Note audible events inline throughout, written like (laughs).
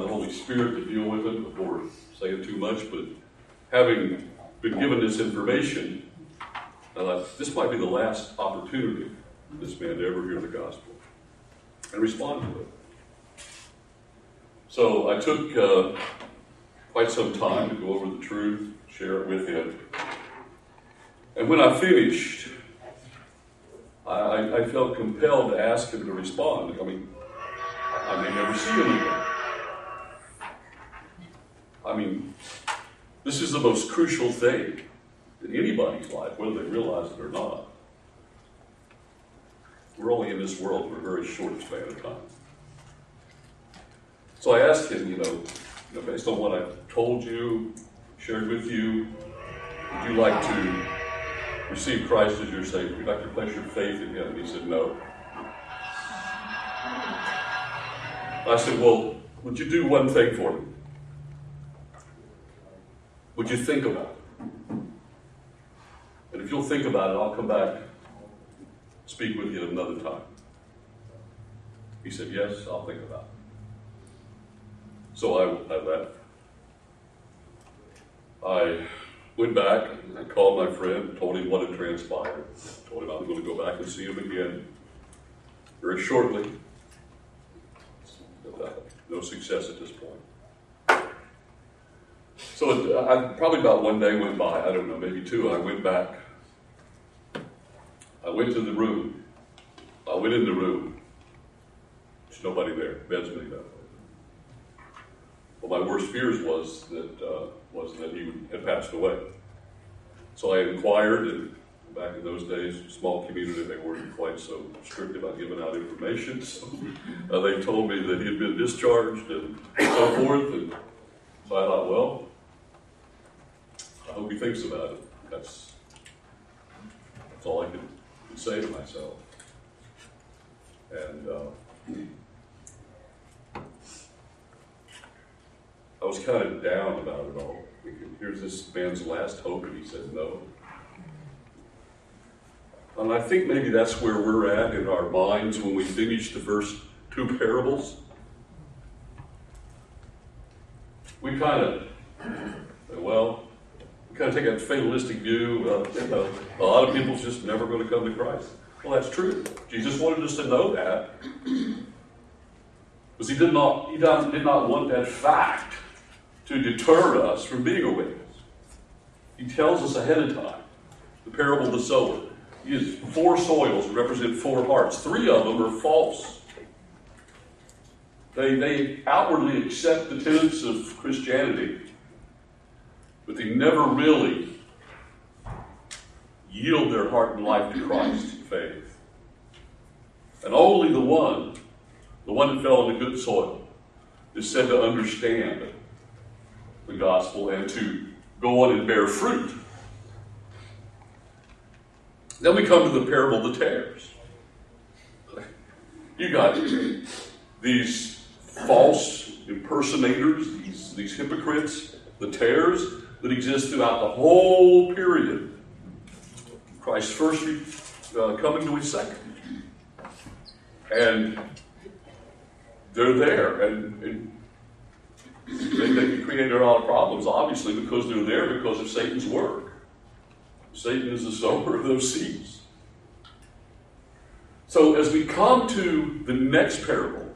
the Holy Spirit to deal with it before saying too much. But having been given this information, this might be the last opportunity for this man to ever hear the gospel and respond to it. So I took uh, quite some time to go over the truth, share it with him. And when I finished, I, I felt compelled to ask him to respond. I mean, I may never see him again. I mean, this is the most crucial thing in anybody's life, whether they realize it or not. We're only in this world for a very short span of time. So I asked him, you know, you know, based on what I've told you, shared with you, would you like to receive Christ as your Savior? Would you like to place your faith in Him? And he said, no. I said, well, would you do one thing for me? Would you think about it? And if you'll think about it, I'll come back, speak with you another time. He said, Yes, I'll think about it. So I, I left. I went back and called my friend, told him what had transpired, told him I was going to go back and see him again very shortly. Uh, no success at this point. So I, probably about one day went by, I don't know, maybe two, I went back. I went to the room. I went in the room. There's nobody there. Bed's made up. Well, my worst fears was that uh, was that he had passed away. So I inquired, and back in those days, small community, they weren't quite so strict about giving out information. (laughs) So uh, they told me that he had been discharged and so forth. And so I thought, well, I hope he thinks about it. That's, that's all I can, say to myself. And uh, I was kind of down about it all. Here's this man's last hope, and he said no. And I think maybe that's where we're at in our minds when we finish the first two parables. We kind of, well, kind of take a fatalistic view. Uh, a lot of people's just never going to come to Christ. Well, that's true. Jesus wanted us to know that. Because he did not, he did not want that fact to deter us from being a witness. He tells us ahead of time. The parable of the sower. He has four soils represent four hearts. Three of them are false. They, they outwardly accept the tenets of Christianity, but they never really yield their heart and life to Christ in faith. And only the one, the one that fell into good soil, is said to understand the gospel and to go on and bear fruit. Then we come to the parable of the tares. You got these false impersonators, these, these hypocrites, the tares, that exist throughout the whole period. Christ's first uh, coming to his second. And they're there, and, and they, they create a lot of problems, obviously, because they're there because of Satan's work. Satan is the sower of those seeds. So as we come to the next parable,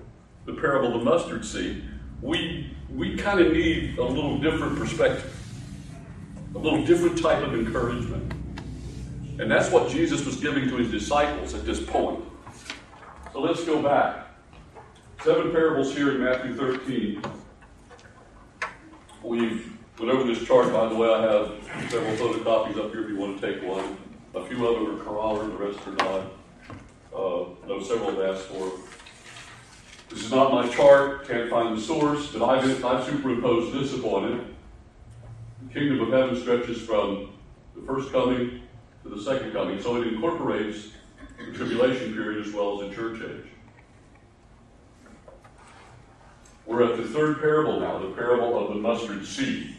the parable of the mustard seed, we we kind of need a little different perspective, a little different type of encouragement. And that's what Jesus was giving to his disciples at this point. So let's go back. Seven parables here in Matthew 13. We've went over this chart, by the way. I have several photocopies up here if you want to take one. A few of them are corollary, the rest are not. Uh, no, several have asked for. This is not my chart, can't find the source, but I've, I've superimposed this upon it. Kingdom of heaven stretches from the first coming to the second coming, so it incorporates the tribulation period as well as the church age. We're at the third parable now, the parable of the mustard seed,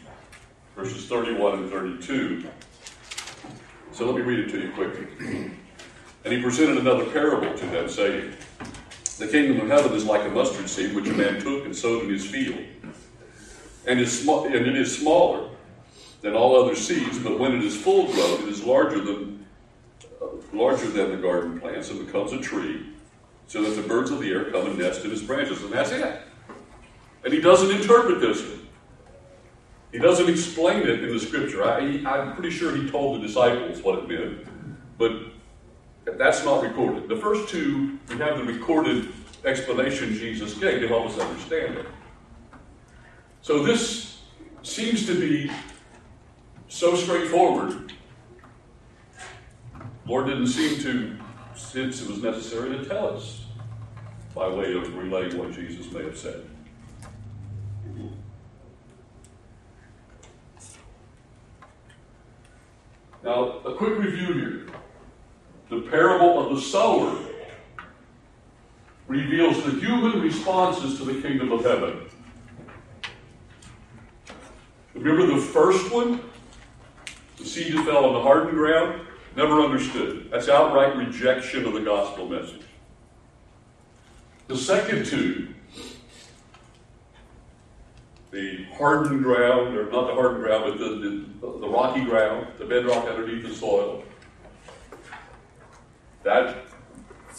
verses 31 and 32. So let me read it to you quickly. And he presented another parable to them, saying, The kingdom of heaven is like a mustard seed which a man took and sowed in his field. And, is sm- and it is smaller than all other seeds, but when it is full grown, it is larger than uh, larger than the garden plants and becomes a tree, so that the birds of the air come and nest in its branches. And that's it. And he doesn't interpret this. He doesn't explain it in the scripture. I, am pretty sure he told the disciples what it meant, but that's not recorded. The first two, we have the recorded explanation Jesus gave to help us understand it. So this seems to be so straightforward. Lord didn't seem to, since it was necessary to tell us by way of relaying what Jesus may have said. Now, a quick review here. The parable of the sower reveals the human responses to the kingdom of heaven. Remember the first one? The seed that fell on the hardened ground? Never understood. That's outright rejection of the gospel message. The second two the hardened ground, or not the hardened ground, but the, the, the rocky ground, the bedrock underneath the soil. That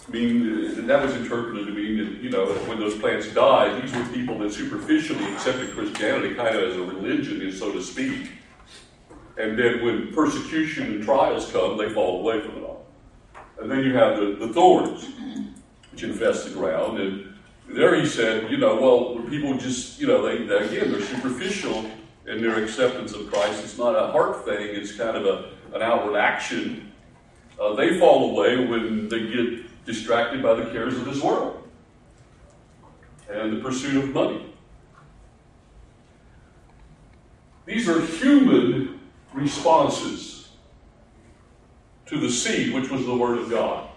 mean that was interpreted to mean that you know when those plants died, these were people that superficially accepted Christianity kind of as a religion, so to speak. And then when persecution and trials come, they fall away from it all. And then you have the, the thorns, which infest the ground, and there he said, you know, well, people just, you know, they, they, again, they're superficial in their acceptance of Christ. It's not a heart thing, it's kind of a, an outward action. Uh, they fall away when they get distracted by the cares of this world and the pursuit of money. These are human responses to the seed, which was the Word of God.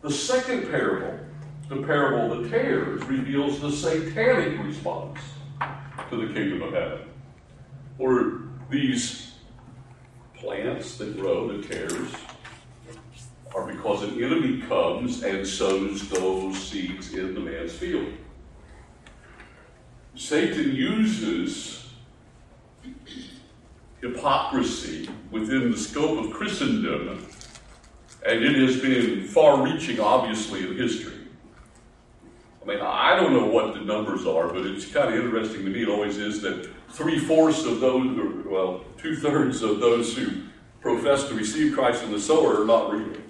The second parable, the parable of the tares, reveals the satanic response to the kingdom of heaven. Or these plants that grow, the tares, are because an enemy comes and sows those seeds in the man's field. Satan uses hypocrisy within the scope of Christendom and it has been far reaching, obviously, in history. I mean, I don't know what the numbers are, but it's kind of interesting to me. It always is that three fourths of those, or, well, two thirds of those who profess to receive Christ in the sower are not real.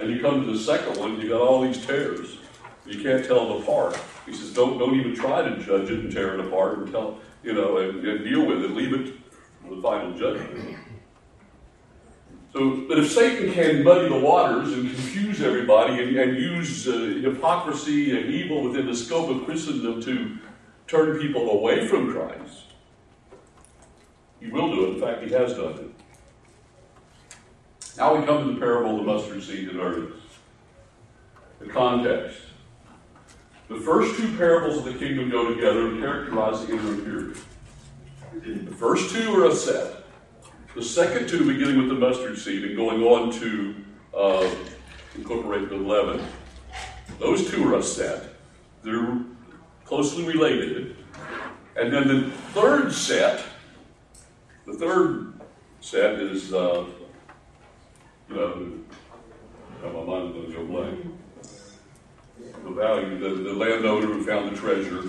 And you come to the second one, you got all these tares. You can't tell them apart. He says, don't, don't even try to judge it and tear it apart and tell, you know, and, and deal with it. Leave it for the final judgment. So, but if Satan can muddy the waters and confuse everybody and, and use uh, hypocrisy and evil within the scope of Christendom to turn people away from Christ, he will do it. In fact, he has done it. Now we come to the parable of the mustard seed and earnings. The context. The first two parables of the kingdom go together and characterize the interim period. The first two are a set. The second two, beginning with the mustard seed and going on to uh, incorporate the leaven, those two are a set. They're closely related. And then the third set, the third set is, uh, you know, my mind's going to go blank. Value, the, the landowner who found the treasure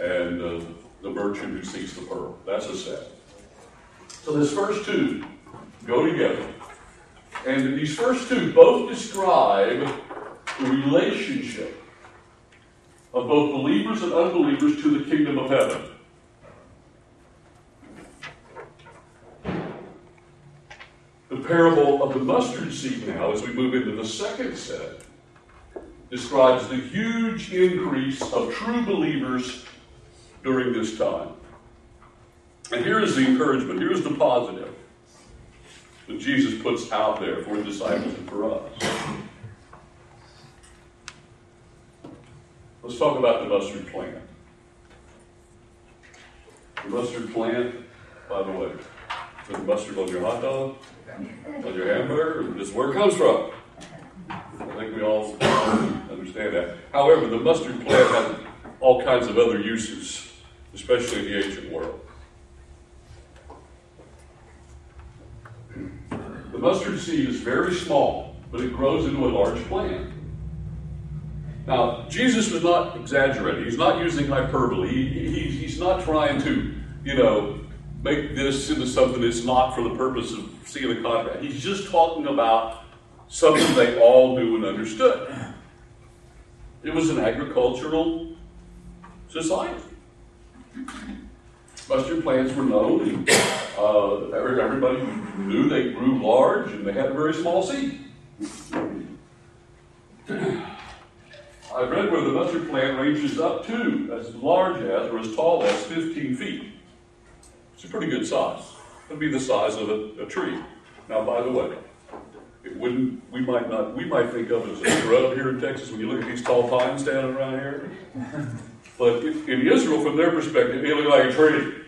and uh, the merchant who seeks the pearl. That's a set. So this first two go together. And these first two both describe the relationship of both believers and unbelievers to the kingdom of heaven. The parable of the mustard seed now, as we move into the second set, describes the huge increase of true believers during this time. And here is the encouragement, here's the positive that Jesus puts out there for the disciples and for us. Let's talk about the mustard plant. The mustard plant, by the way, the mustard on your hot dog, on your hamburger, this is where it comes from. I think we all understand that. However, the mustard plant has all kinds of other uses, especially in the ancient world. The mustard seed is very small, but it grows into a large plant. Now, Jesus was not exaggerating. He's not using hyperbole. He, he, he's not trying to, you know, make this into something that's not for the purpose of seeing the contract. He's just talking about something they all knew and understood. It was an agricultural society. Mustard plants were known, and uh, everybody knew they grew large and they had a very small seed. I've read where the mustard plant ranges up to as large as or as tall as 15 feet. It's a pretty good size. It'd be the size of a, a tree. Now, by the way, it wouldn't. We might not. We might think of it as a shrub here in Texas when you look at these tall pines standing around here. But in Israel, from their perspective, it looked like a tree.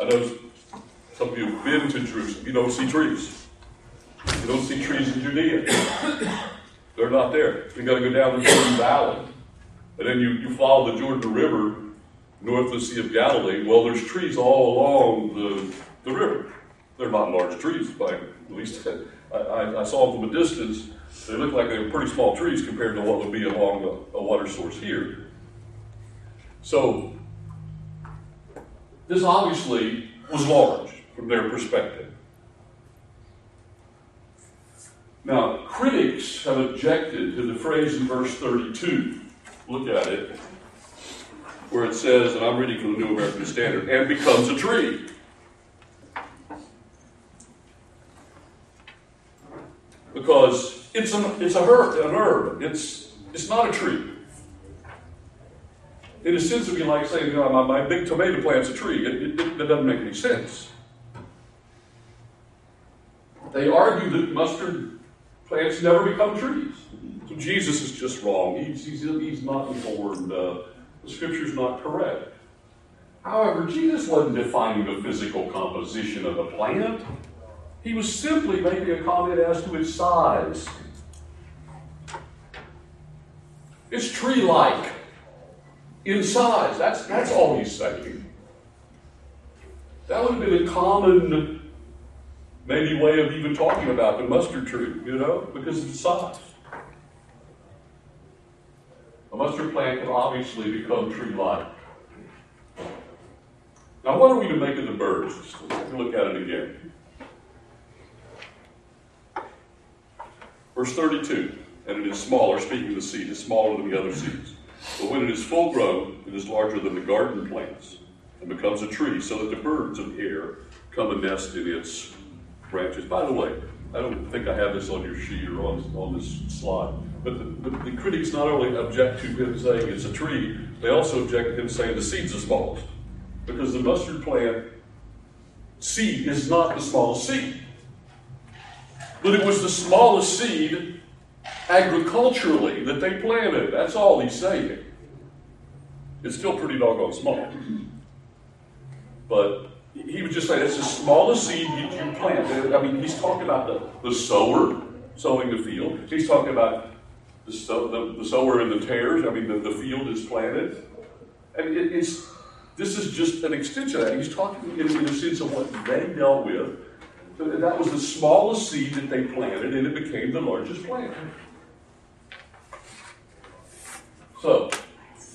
I know some of you have been to Jerusalem. You don't see trees. You don't see trees in Judea. They're not there. You got to go down the Jordan Valley. And then you, you follow the Jordan River north of the Sea of Galilee. Well, there's trees all along the, the river. They're not large trees, by at least (laughs) I, I, I saw them from a distance. They look like they were pretty small trees compared to what would be along a, a water source here. So, this obviously was large from their perspective. Now, critics have objected to the phrase in verse 32. Look at it, where it says, and I'm reading from the New American Standard, and becomes a tree. Because it's, a it's a herb, an herb. It's, it's not a tree. In a sense, would be like saying, you know, my, my big tomato plant's a tree. It, it, it, doesn't make any sense. They argue that mustard Plants never become trees. So Jesus is just wrong. He's, he's, he's not informed. Uh, the scripture's not correct. However, Jesus wasn't defining the physical composition of the plant. He was simply making a comment as to its size. It's tree like in size. That's, that's all he's saying. That would have been a common maybe way of even talking about the mustard tree, you know, because of its size. A mustard plant can obviously become tree-like. Now, what are we to make of the birds? Let's look at it again. Verse 32, and it is smaller, speaking of the seed, is smaller than the other seeds. But when it is full grown, it is larger than the garden plants and becomes a tree, so that the birds of the air come and nest in its branches. By the way, I don't think I have this on your sheet or on, on this slide, but the, the, the critics not only object to him saying it's a tree, they also object to him saying the seed's the smallest. Because the mustard plant seed is not the smallest seed. But it was the smallest seed agriculturally that they planted. That's all he's saying. It's still pretty doggone small. But he would just say it's the smallest seed you, you plant. I mean, he's talking about the, the sower sowing the field. He's talking about the, the, the sower and the tares. I mean, the, the field is planted. And it, it's This is just an extension of that. He's talking in, in a sense of what they dealt with. That was the smallest seed that they planted, and it became the largest plant. So,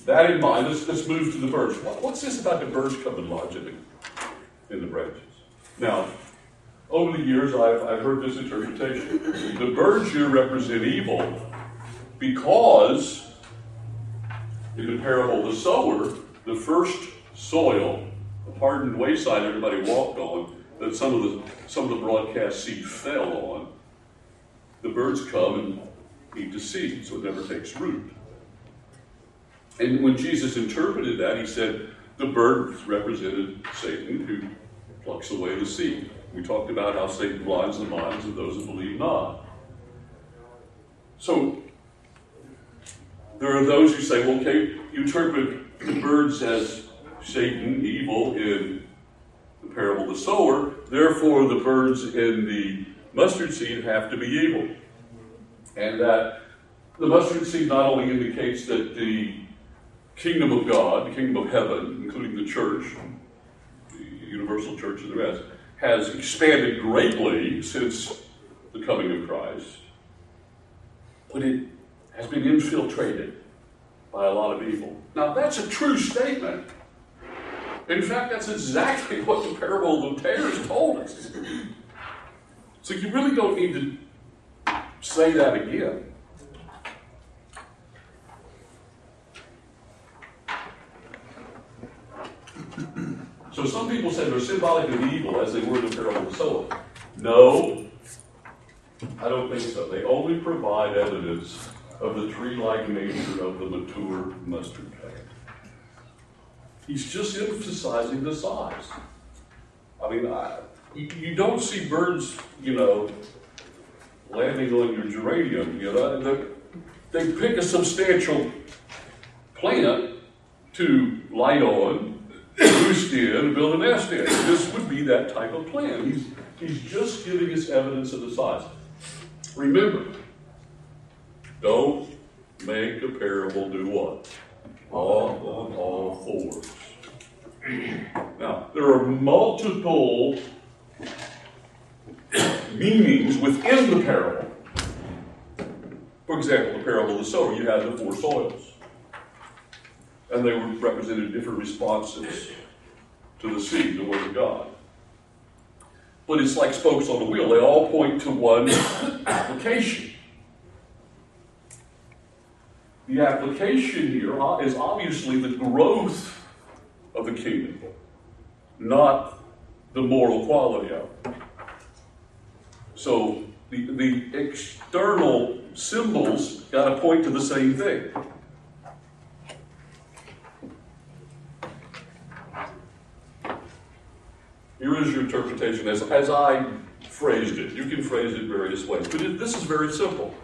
that in mind, let's, let's move to the birds. What, what's this about the birds coming lodging in, the branches? Now, over the years, I've, I've heard this interpretation. The birds here represent evil because, in the parable the sower, the first soil, the hardened wayside everybody walked on, that some of the some of the broadcast seed fell on, the birds come and eat the seed, so it never takes root. And when Jesus interpreted that, he said the birds represented Satan who plucks away the seed. We talked about how Satan blinds the minds of those who believe not. So there are those who say, well, okay, you interpret the birds as Satan, evil, in parable of the sower, therefore the birds in the mustard seed have to be evil. And that the mustard seed not only indicates that the kingdom of God, the kingdom of heaven, including the church, the universal church and the rest, has expanded greatly since the coming of Christ, but it has been infiltrated by a lot of evil. Now, that's a true statement. In fact, that's exactly what the parable of the tares told us. So you really don't need to say that again. So some people say they're symbolic of evil as they were in the parable of the sower. No, I don't think so. They only provide evidence of the tree-like nature of the mature mustard plant. He's just emphasizing the size. I mean, I, you, don't see birds, you know, landing on your geranium. You know, they, they pick a substantial plant to light on, roost in, and build a nest in. This would be that type of plant. He's, he's just giving us evidence of the size. Remember, don't make a parable do what? Walk on all fours. Now, there are multiple meanings within the parable. For example, the parable of the sower, you had the four soils. And they were represented different responses to the seed, the Word of God. But it's like spokes on a wheel, they all point to one application. The application here is obviously the growth of the kingdom, not the moral quality of it. So the, the external symbols got to point to the same thing. Here is your interpretation as, as I phrased it. You can phrase it various ways, but it, this is very simple.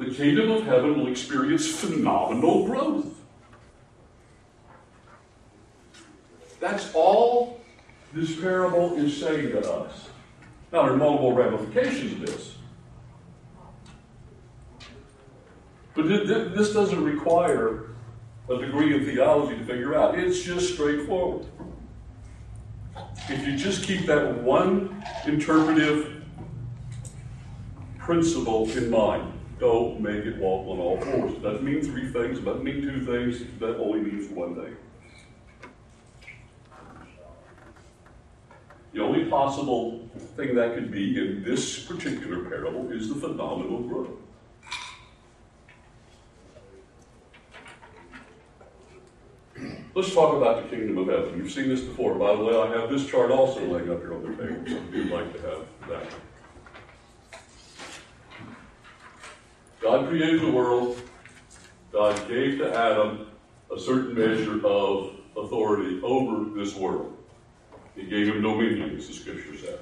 The kingdom of heaven will experience phenomenal growth. That's all this parable is saying to us. Now, there are multiple ramifications of this. But this doesn't require a degree of theology to figure out. It's just straightforward. If you just keep that one interpretive principle in mind, don't make it walk on all fours. That doesn't mean three things, it doesn't mean two things, that only means one thing. The only possible thing that could be in this particular parable is the phenomenal growth. Let's talk about the kingdom of heaven. You've seen this before. By the way, I have this chart also laying up here on the table, so if you'd like to have that. God created the world. God gave to Adam a certain measure of authority over this world. He gave him dominion, as the scripture says.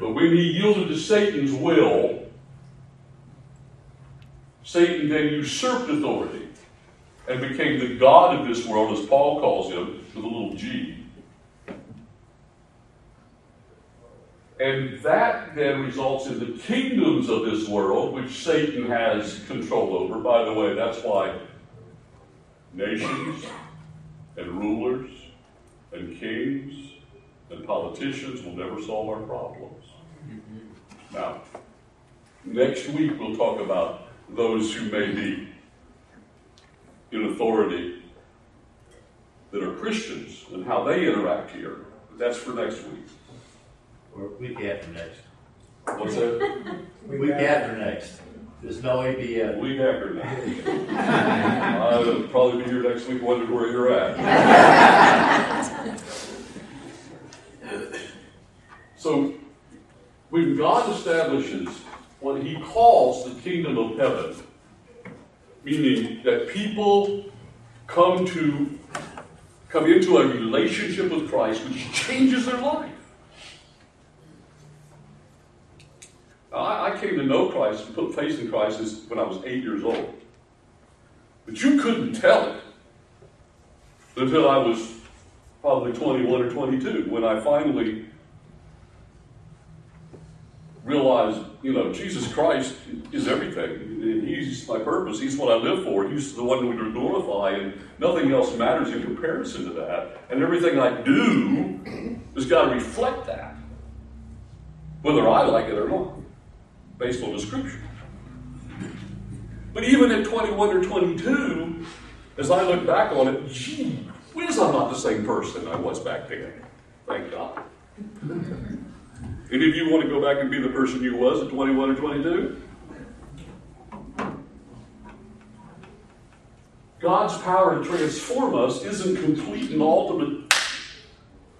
But when he yielded to Satan's will, Satan then usurped authority and became the God of this world, as Paul calls him, with a little g. And that then results in the kingdoms of this world, which Satan has control over. By the way, that's why nations and rulers and kings and politicians will never solve our problems. Now, next week we'll talk about those who may be in authority that are Christians and how they interact here. But that's for next week. Or week after next. What's that? Week after next. There's no ABF. Week after next. (laughs) I'll probably be here next week wondering where you're at. (laughs) so, when God establishes what he calls the kingdom of heaven, meaning that people come to come into a relationship with Christ which changes their life. I, came to know Christ and put faith in Christ when I was eight years old. But you couldn't tell it until I was probably 21 or 22 when I finally realized, you know, Jesus Christ is everything. He's my purpose. He's what I live for. He's the one we glorify, and nothing else matters in comparison to that. And everything I do (clears throat) has got to reflect that, whether I like it or not based on the scripture. But even at 21 or 22, as I look back on it, gee whiz, I'm not the same person I was back then. Thank God. Any of you want to go back and be the person you was at 21 or 22? God's power to transform us isn't complete and ultimate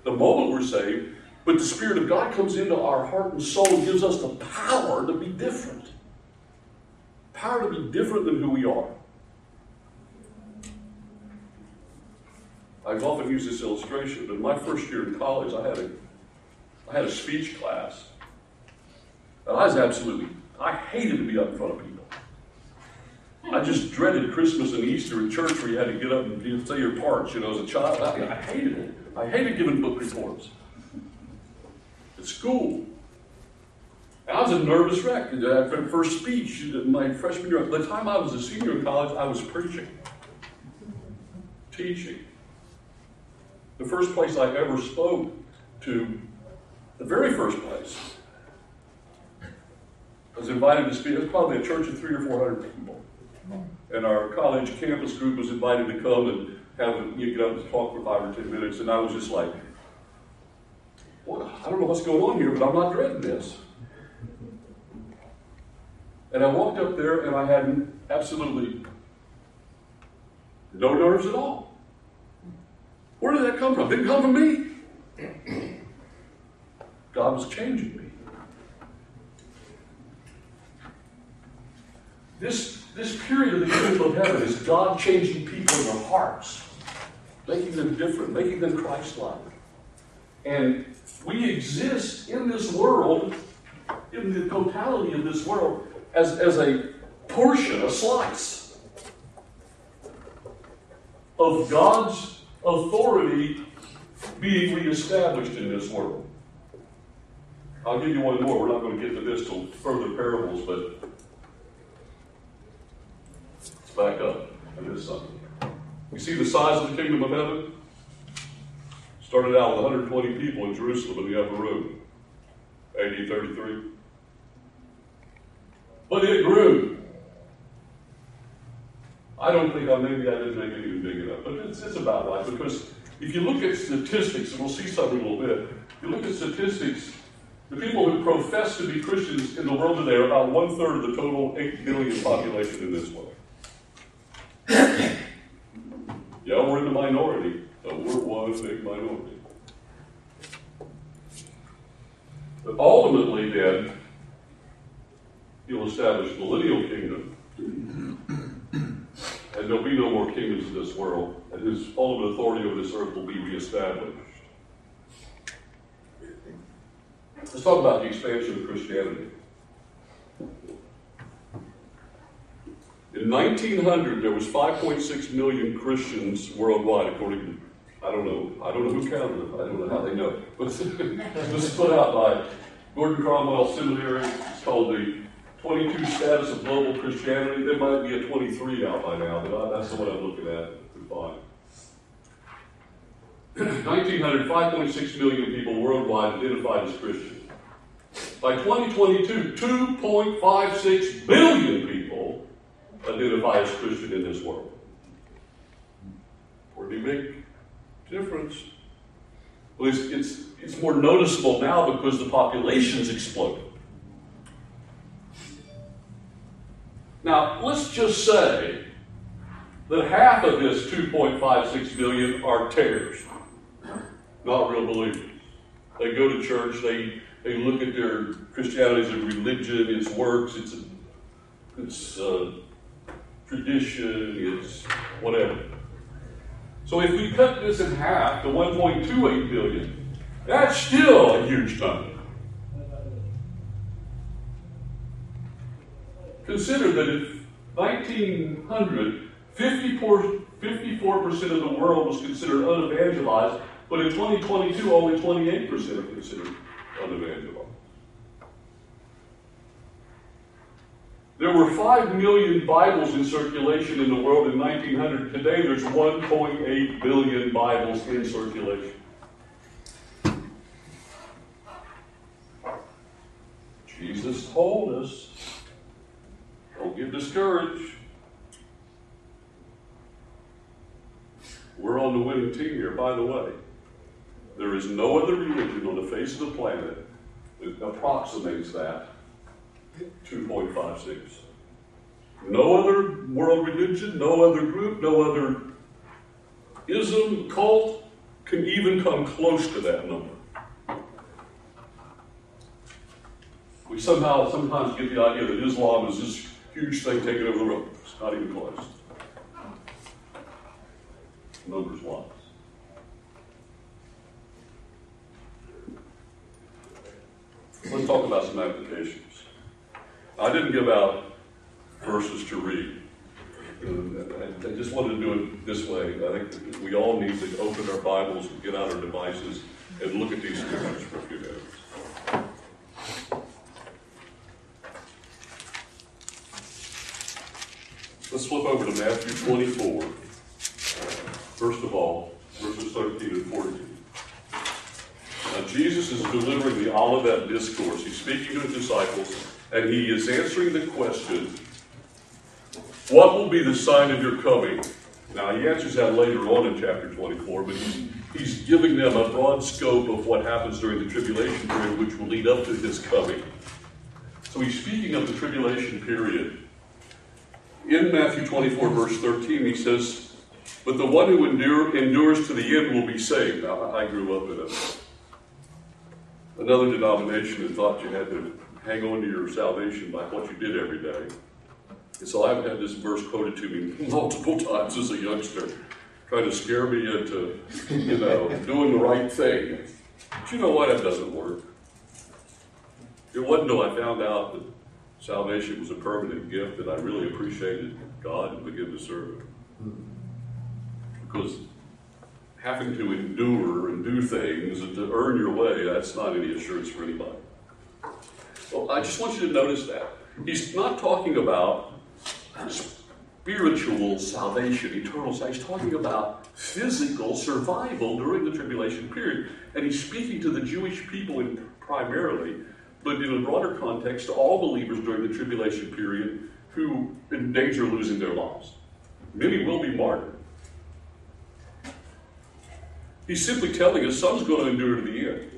the moment we're saved, but the Spirit of God comes into our heart and soul and gives us the power to be different. Power to be different than who we are. I've often used this illustration, but in my first year in college, I had a, I had a speech class. And I was absolutely, I hated to be up in front of people. I just dreaded Christmas and Easter in church where you had to get up and say your parts, you know, as a child. I, I hated it. I hated giving book reports school. I was a nervous wreck. Uh, that first speech, my freshman year, by the time I was a senior in college, I was preaching, teaching. The first place I ever spoke to, the very first place, I was invited to speak. It was probably a church of three or four hundred people. And our college campus group was invited to come and have you get up and talk for five or ten minutes. And I was just like, well, I don't know what's going on here, but I'm not dreading this. And I walked up there and I had absolutely no nerves at all. Where did that come from? It didn't come from me. God was changing me. This, this period of the kingdom of heaven is God changing people in their hearts, making them different, making them Christ-like. And we exist in this world, in the totality of this world, as, as a portion, a slice of God's authority being reestablished in this world. I'll give you one more. We're not going to get to this till further parables, but let's back up and this something. You see the size of the kingdom of heaven? Started out with 120 people in Jerusalem in the upper room, AD 33. But it grew. I don't think I maybe I didn't make it even big enough, but it's, it's about right because if you look at statistics, and we'll see something in a little bit, if you look at statistics, the people who profess to be Christians in the world today are about one third of the total 8 billion population in this world. Big minority. But ultimately, then, he'll establish the millennial kingdom. And there'll be no more kingdoms in this world, and his ultimate authority over this earth will be reestablished. Let's talk about the expansion of Christianity. In 1900, there was 5.6 million Christians worldwide, according to I don't know. I don't know who counted them. I don't know how they know. (laughs) But it was put out by Gordon Conwell Seminary. It's called the 22 Status of Global Christianity. There might be a 23 out by now, but that's the one I'm looking at. fine. 1900, 5.6 million people worldwide identified as Christian. By 2022, 2.56 billion people identify as Christian in this world. Pretty big difference. Well, it's, it's, it's more noticeable now because the population's exploded. Now, let's just say that half of this 2.56 million are tares, not real believers. They go to church, they, they look at their Christianity as a religion, its works, its, its uh, tradition, its whatever. So if we cut this in half to 1.28 billion, that's still a huge number. Consider that in 1900, 54, 54% of the world was considered unevangelized, but in 2022, only 28% are considered unevangelized. There were 5 million Bibles in circulation in the world in 1900. Today, there's 1.8 billion Bibles in circulation. Jesus told us don't get discouraged. We're on the winning team here, by the way. There is no other religion on the face of the planet that approximates that 2.56. No other world religion, no other group, no other ism, cult can even come close to that number. We somehow sometimes get the idea that Islam is this huge thing taking over the world. It's not even close. Numbers wise. Let's talk about some applications. I didn't give out verses to read. Um, I just wanted to do it this way. I think we all need to open our Bibles and get out our devices and look at these scriptures for a few minutes. Let's flip over to Matthew 24. First of all, verses 13 and 14. Now, Jesus is delivering the Olivet Discourse. He's speaking to his disciples, and he is answering the question What will be the sign of your coming? Now, he answers that later on in chapter 24, but he's, he's giving them a broad scope of what happens during the tribulation period, which will lead up to his coming. So he's speaking of the tribulation period. In Matthew 24, verse 13, he says, But the one who endure, endures to the end will be saved. Now, I grew up in a, another denomination that thought you had to hang on to your salvation by what you did every day. And so I've had this verse quoted to me (laughs) multiple times as a youngster, trying to scare me into, you know, (laughs) doing the right thing. But you know what? That doesn't work. It wasn't until I found out that salvation was a permanent gift that I really appreciated God and began to serve Him. Because having to endure and do things and to earn your way, that's not any assurance for anybody. Well, I just want you to notice that. He's not talking about spiritual salvation, eternal salvation. He's talking about physical survival during the tribulation period. And he's speaking to the Jewish people in, primarily but in a broader context, to all believers during the tribulation period who in danger of losing their lives. Many will be martyred. He's simply telling us some's going to endure to the end.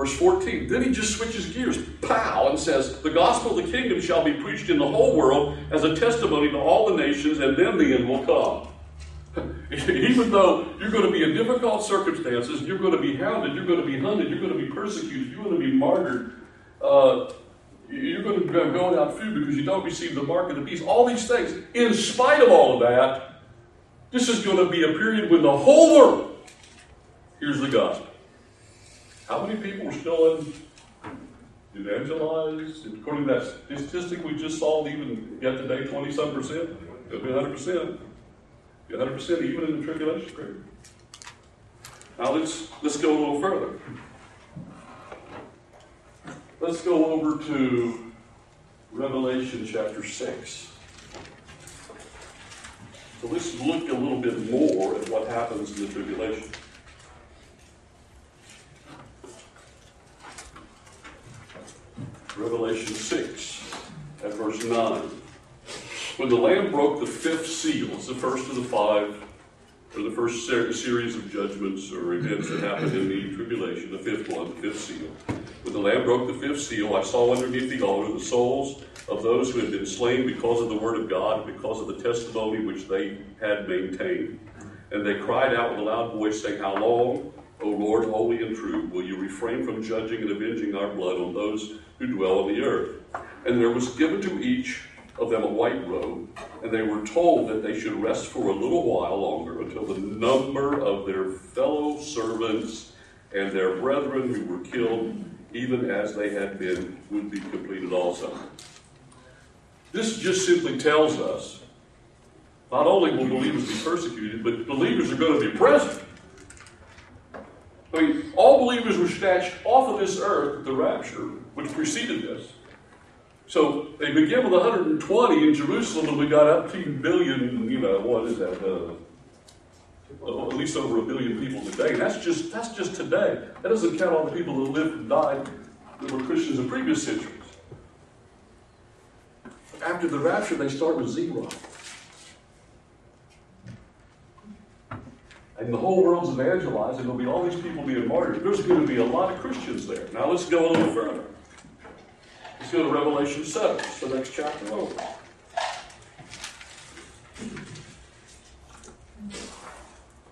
Verse 14, then he just switches gears, pow, and says, The gospel of the kingdom shall be preached in the whole world as a testimony to all the nations, and then the end will come. (laughs) Even though you're going to be in difficult circumstances, you're going to be hounded, you're going to be hunted, you're going to be persecuted, you're going to be martyred, uh, you're going to go without food because you don't receive the mark of the beast, all these things. In spite of all of that, this is going to be a period when the whole world hears the gospel. How many people were still in evangelized? According to that statistic we just saw, even yet today, 20 some percent. It'll be 100 percent. 100 percent even in the tribulation period. Now let's let's go a little further. Let's go over to Revelation chapter 6. So let's look a little bit more at what happens in the tribulation. Revelation 6 at verse 9. When the Lamb broke the fifth seal, it's the first of the five, or the first ser- series of judgments or events that happened in the tribulation, the fifth one, the fifth seal. When the Lamb broke the fifth seal, I saw underneath the altar the souls of those who had been slain because of the word of God, and because of the testimony which they had maintained. And they cried out with a loud voice, saying, How long, O Lord, holy and true, will you refrain from judging and avenging our blood on those who dwell on the earth? And there was given to each of them a white robe, and they were told that they should rest for a little while longer until the number of their fellow servants and their brethren who were killed, even as they had been, would be completed also. This just simply tells us not only will believers be persecuted, but believers are going to be present. I mean, all believers were snatched off of this earth at the rapture, which preceded this. So they begin with 120 in Jerusalem, and we got 18 billion, you know, what is that? Uh, at least over a billion people today. And that's just that's just today. That doesn't count all the people who lived and died that were Christians in previous centuries. After the rapture, they start with zero. And the whole world's evangelized, and there'll be all these people being martyred. There's going to be a lot of Christians there. Now let's go a little further. Let's go to Revelation 7, it's the next chapter over.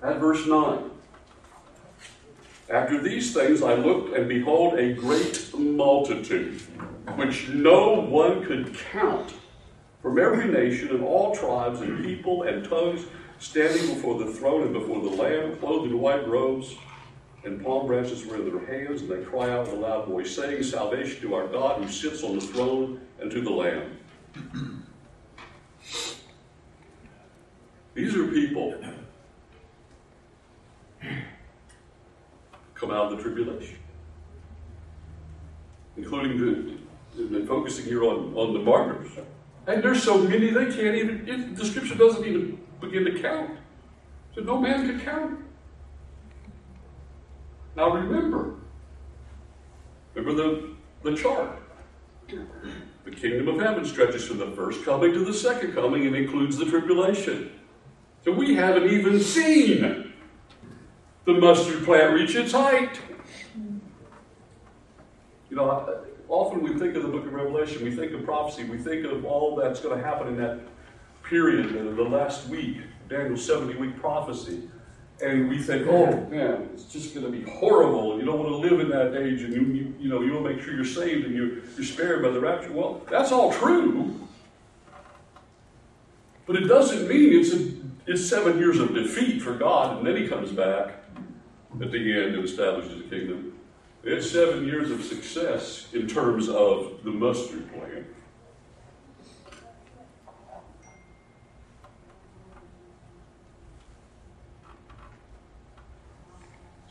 At verse 9. After these things I looked, and behold, a great multitude, which no one could count, from every nation and all tribes and people and tongues, standing before the throne and before the Lamb, clothed in white robes, and palm branches were in their hands, and they cry out with a loud voice, saying, Salvation to our God who sits on the throne and to the Lamb. These are people come out of the tribulation, including the, the focusing here on, on the martyrs. And there's so many they can't even, it, the scripture doesn't even begin to count. So no man could count. Now remember, remember the, the chart. The kingdom of heaven stretches from the first coming to the second coming and includes the tribulation. So we haven't even seen the mustard plant reach its height. You know, often we think of the book of Revelation, we think of prophecy, we think of all that's going to happen in that period, the last week, Daniel's 70 week prophecy. And we think, oh man, it's just going to be horrible, you don't want to live in that age, and you, you, you know you want to make sure you're saved and you're, you're spared by the rapture. Well, that's all true, but it doesn't mean it's a, it's seven years of defeat for God, and then He comes back at the end and establishes the kingdom. It's seven years of success in terms of the mustard plan.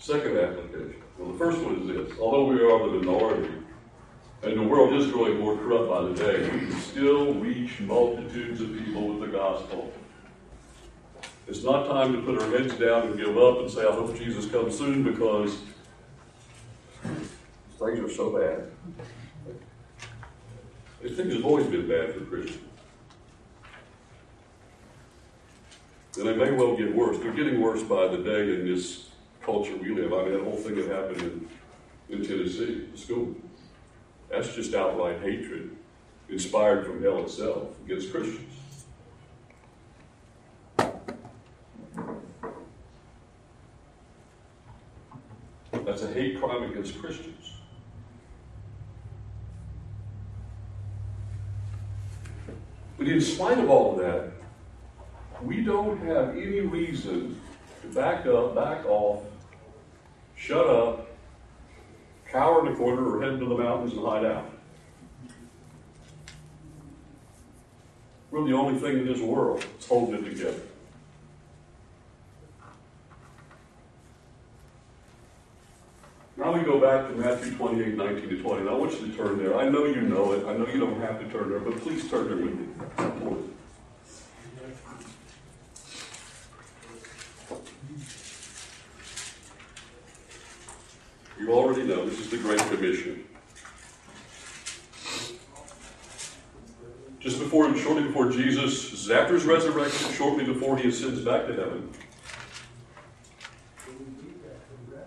Second application. Well, the first one is this. Although we are the minority, and the world is growing more corrupt by the day, we can still reach multitudes of people with the gospel. It's not time to put our heads down and give up and say, I hope Jesus comes soon because things are so bad. These things have always been bad for Christians. And they may well get worse. They're getting worse by the day in this culture we live. I mean, that whole thing that happened in, in Tennessee, the school. That's just outright hatred, inspired from hell itself against Christians. That's a hate crime against Christians. But in spite of all of that, we don't have any reason to back up, back off, shut up, cower in the corner, or head into the mountains and hide out. We're the only thing in this world that's holding it together. Now we go back to Matthew 28, 19 to 20. And I want you to turn there. I know you know it. I know you don't have to turn there, but please turn there with me. You already know this is the Great Commission. Just before, shortly before Jesus, after his resurrection, shortly before he ascends back to heaven.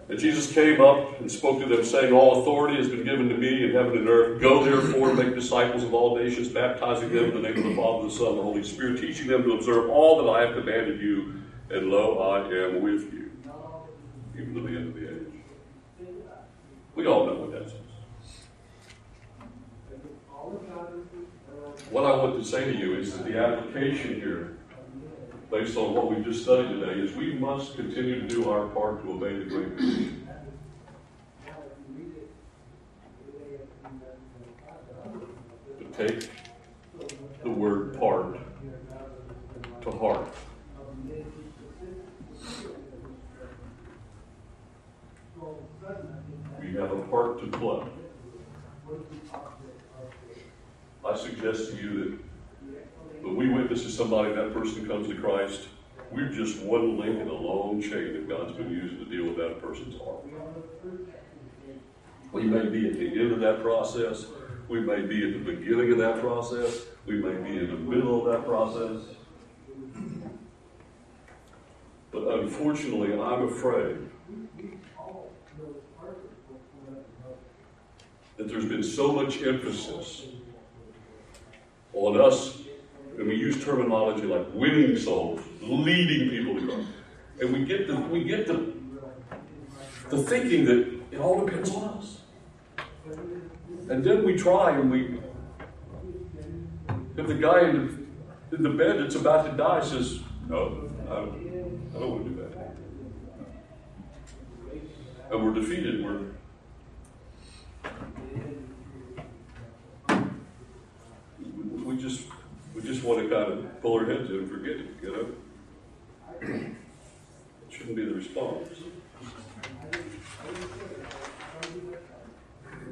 And Jesus came up and spoke to them, saying, All authority has been given to me in heaven and earth. Go therefore and make disciples of all nations, baptizing them in the name of the Father, the Son, and the Holy Spirit, teaching them to observe all that I have commanded you. And lo, I am with you, even to the end of the age. We all know what that says. What I want to say to you is that the application here, based on what we've just studied today, is we must continue to do our part to obey the Great Commission. To take the word part to heart. Have a part to play. I suggest to you that when we witness to somebody, that person comes to Christ, we're just one link in a long chain that God's been using to deal with that person's heart. We may be at the end of that process. We may be at the beginning of that process. We may be in the middle of that process. But unfortunately, I'm afraid that there's been so much emphasis on us, and we use terminology like winning souls, leading people to Christ. And we get the we get the the thinking that it all depends on us. And then we try and we if the guy in the, in the bed that's about to die says, No, I don't, I don't want to do that. And we're defeated, we're we just we just want to kind of pull our heads in and forget it, you know. It shouldn't be the response.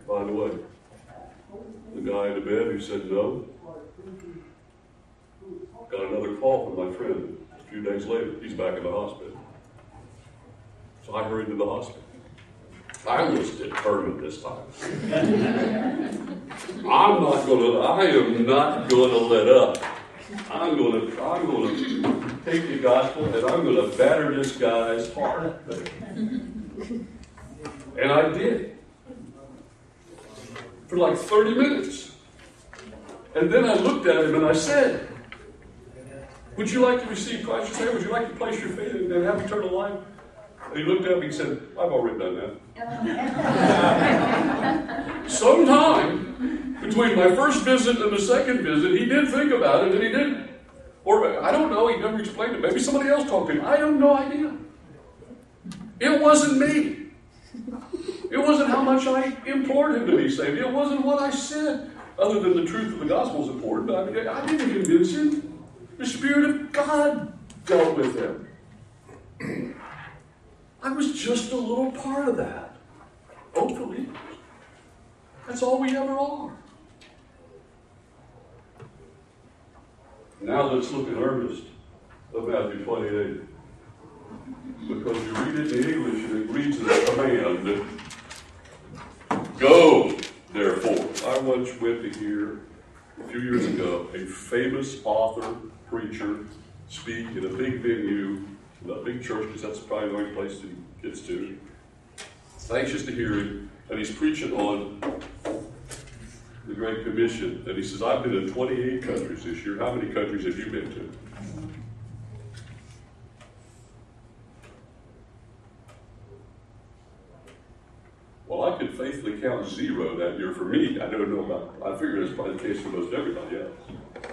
By the way, the guy in the bed who said no got another call from my friend a few days later. He's back in the hospital. So I hurried to the hospital. I was determined this time. I'm not gonna, I am not gonna let up. I'm gonna, I'm gonna take the gospel and I'm gonna batter this guy's heart. And I did. For like 30 minutes. And then I looked at him and I said, Would you like to receive Christ Savior? Would you like to place your faith and have eternal life? He looked at me and said, I've already done that. (laughs) Sometime between my first visit and the second visit, he did think about it and he didn't. Or I don't know, he never explained it. Maybe somebody else talked to him. I have no idea. It wasn't me. It wasn't how much I implored him to be saved. It wasn't what I said, other than the truth of the gospel is important. I, mean, I didn't convince him. The Spirit of God dealt with him. I was just a little part of that. Hopefully. That's all we ever are. Now let's look at earnest of Matthew 28. Because you read it in English and it reads as a command. Go, therefore. I once went to hear a few years ago a famous author, preacher, speak in a big venue, a big church, because that's probably the only place he gets to. Anxious to hear him, and he's preaching on the Great Commission. And he says, I've been in 28 countries this year. How many countries have you been to? Well, I could faithfully count zero that year for me. I don't know about, I figure it's probably the case for most everybody else.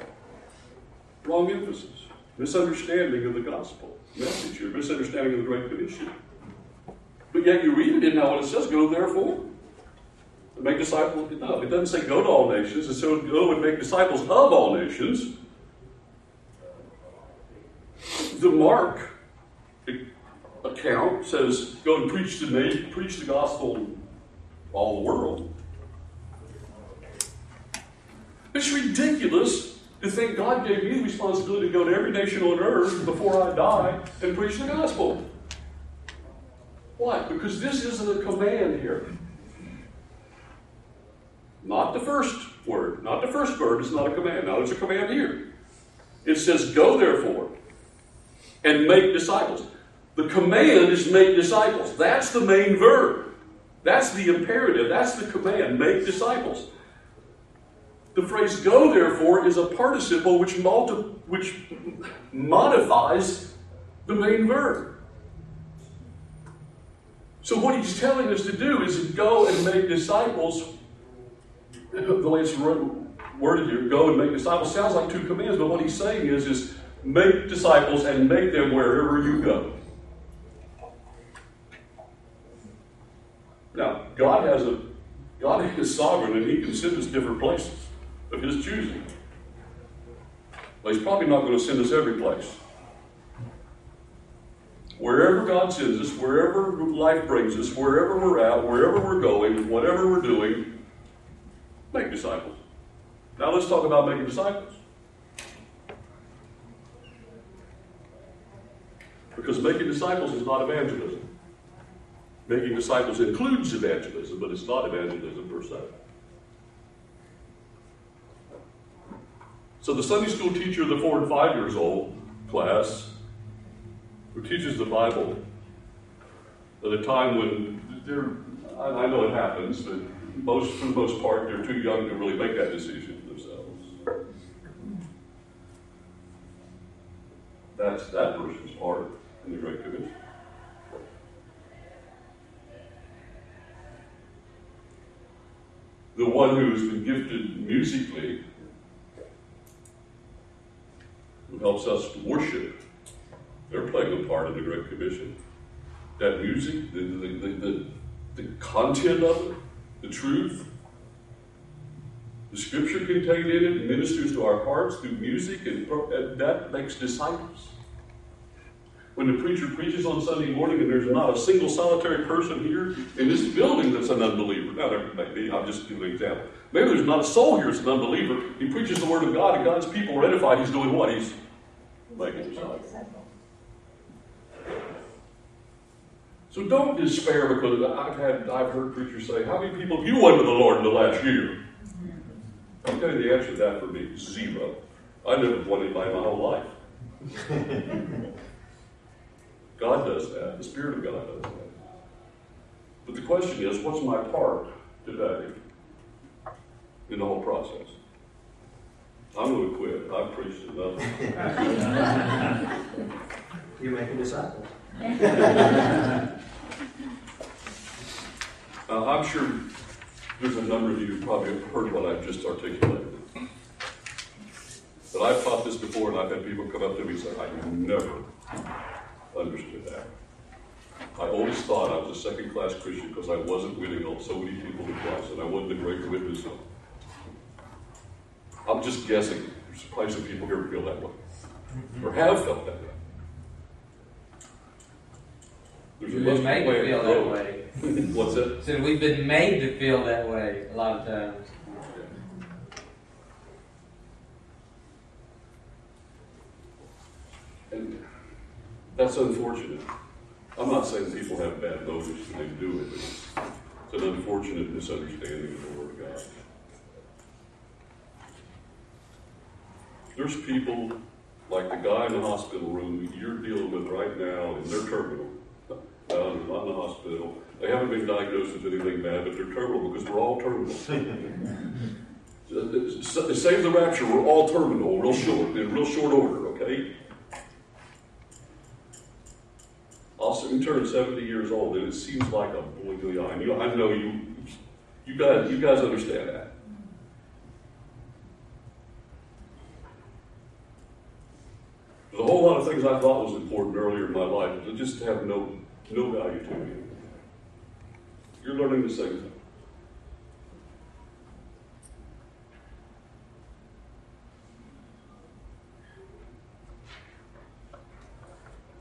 Wrong emphasis, misunderstanding of the gospel message here, misunderstanding of the Great Commission. But yet you read it in now what it says, go therefore. And Make disciples. No, it doesn't say go to all nations. It says go and make disciples of all nations. The Mark account says go and preach the nation, preach the gospel all the world. It's ridiculous to think God gave me the responsibility to go to every nation on earth before I die and preach the gospel. Why? Because this isn't a command here. Not the first word, not the first word is not a command. Now there's a command here. It says, Go therefore and make disciples. The command is make disciples. That's the main verb. That's the imperative. That's the command. Make disciples. The phrase go therefore is a participle which, multi- which modifies the main verb. So what he's telling us to do is to go and make disciples. (laughs) The way it's worded here, go and make disciples, sounds like two commands, but what he's saying is, is make disciples and make them wherever you go. Now, God has a God is sovereign and He can send us different places of His choosing. But He's probably not going to send us every place. Wherever God sends us, wherever life brings us, wherever we're at, wherever we're going, whatever we're doing, make disciples. Now let's talk about making disciples. Because making disciples is not evangelism. Making disciples includes evangelism, but it's not evangelism per se. So the Sunday school teacher of the four and five years old class, who teaches the Bible at a time when they're, I know it happens, but most, for the most part, they're too young to really make that decision for themselves. That's that person's part in the Great Commission. The one who's been gifted musically, who helps us worship, they're playing a part in the Great Commission. That music, the, the, the, the, content of it, the truth, the scripture contained in it ministers to our hearts through music, and, and that makes disciples. When the preacher preaches on Sunday morning and there's not a single solitary person here in this building that's an unbeliever. Now, there may be, I'll just give an example. Maybe there's not a soul here that's an unbeliever. He preaches the word of God and God's people are edified. He's doing what? He's making disciples. So don't despair because I've had I've heard preachers say, How many people have you won to the Lord in the last year? Mm-hmm. I'll tell you the answer to that for me, zero. I never won anybody my whole life. (laughs) God does that. The Spirit of God does that. But the question is, what's my part today in the whole process? I'm going to quit. I've preached enough. You make a disciple. (laughs) Uh, I'm sure there's a number of you who probably have heard what I've just articulated. But I've taught this before, and I've had people come up to me and say, I never understood that. I always thought I was a second class Christian because I wasn't winning on so many people to Christ, and I wasn't a great witness. I'm just guessing. There's probably some people here who feel that way, or have felt that way. There's We've been made to feel that way. (laughs) What's that? So we've been made to feel that way a lot of times. And that's unfortunate. I'm not saying people have bad motives when they do it, but it's, it's an unfortunate misunderstanding of the Word of God. There's people like the guy in the hospital room you're dealing with right now, and they're terminal. They're not in the hospital. They haven't been diagnosed with anything bad, but they're terminal because we're all terminal. (laughs) Save the rapture, we're all terminal, real short, in real short order, okay? I'll soon turn 70 years old, and it seems like a blink of I know you, you guys, you guys understand that. There's a whole lot of I thought was important earlier in my life that just have no, no value to me. You're learning the same thing.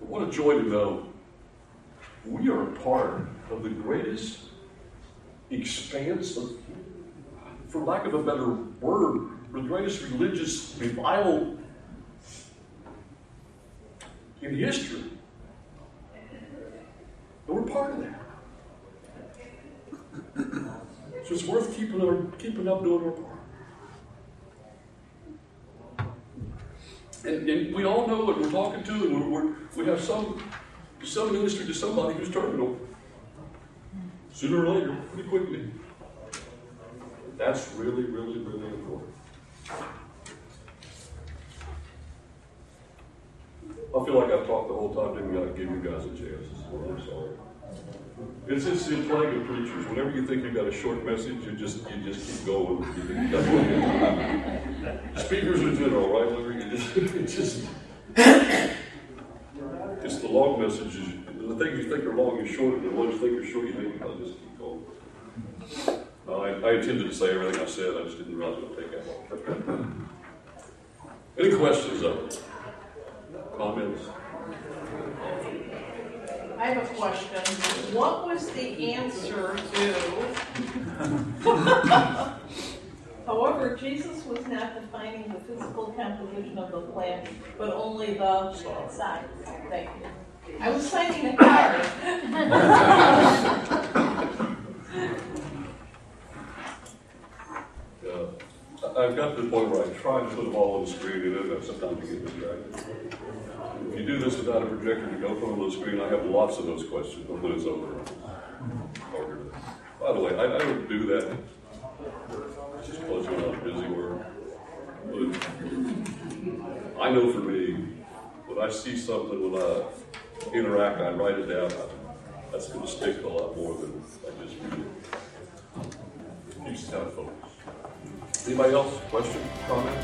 What a joy to know we are a part of the greatest expanse of, for lack of a better word, the greatest religious revival in history. And we're part of that. So it's worth keeping our, keeping up doing our part. And, and we all know it, we're talking to, and we're, we're, we have some, some ministry to somebody who's terminal. Sooner or later, pretty quickly. That's really, really, really important. I feel like I've talked the whole time, didn't give you guys a chance, I'm sorry. It's, it's the plague of preachers, whenever you think you've got a short message, you just, you just keep going. You you. Speakers in general, right, Larry, you just, (laughs) it just, it's the long messages, the things you think are long are shorter than the ones you think are short, you think, I'll just keep going. I, I intended to say everything I said, I just didn't realize it would take that long. Any questions, though? Comments? I have a question. What was the answer to? (laughs) However, Jesus was not defining the physical composition of the plant, but only the size. Thank you. I was signing a card. (laughs) Yeah, I- I've got to the point where I try to put them all on the screen, and then sometimes you get distracted. If you do this without a projector to go put on the screen, I have lots of those questions when it's over. By the way, I, I don't do that. It's just close to a busy work. But I know for me, when I see something, when I interact, I write it down, that's gonna stick a lot more than I just read it. Kind of focused. Anybody else, question, comment?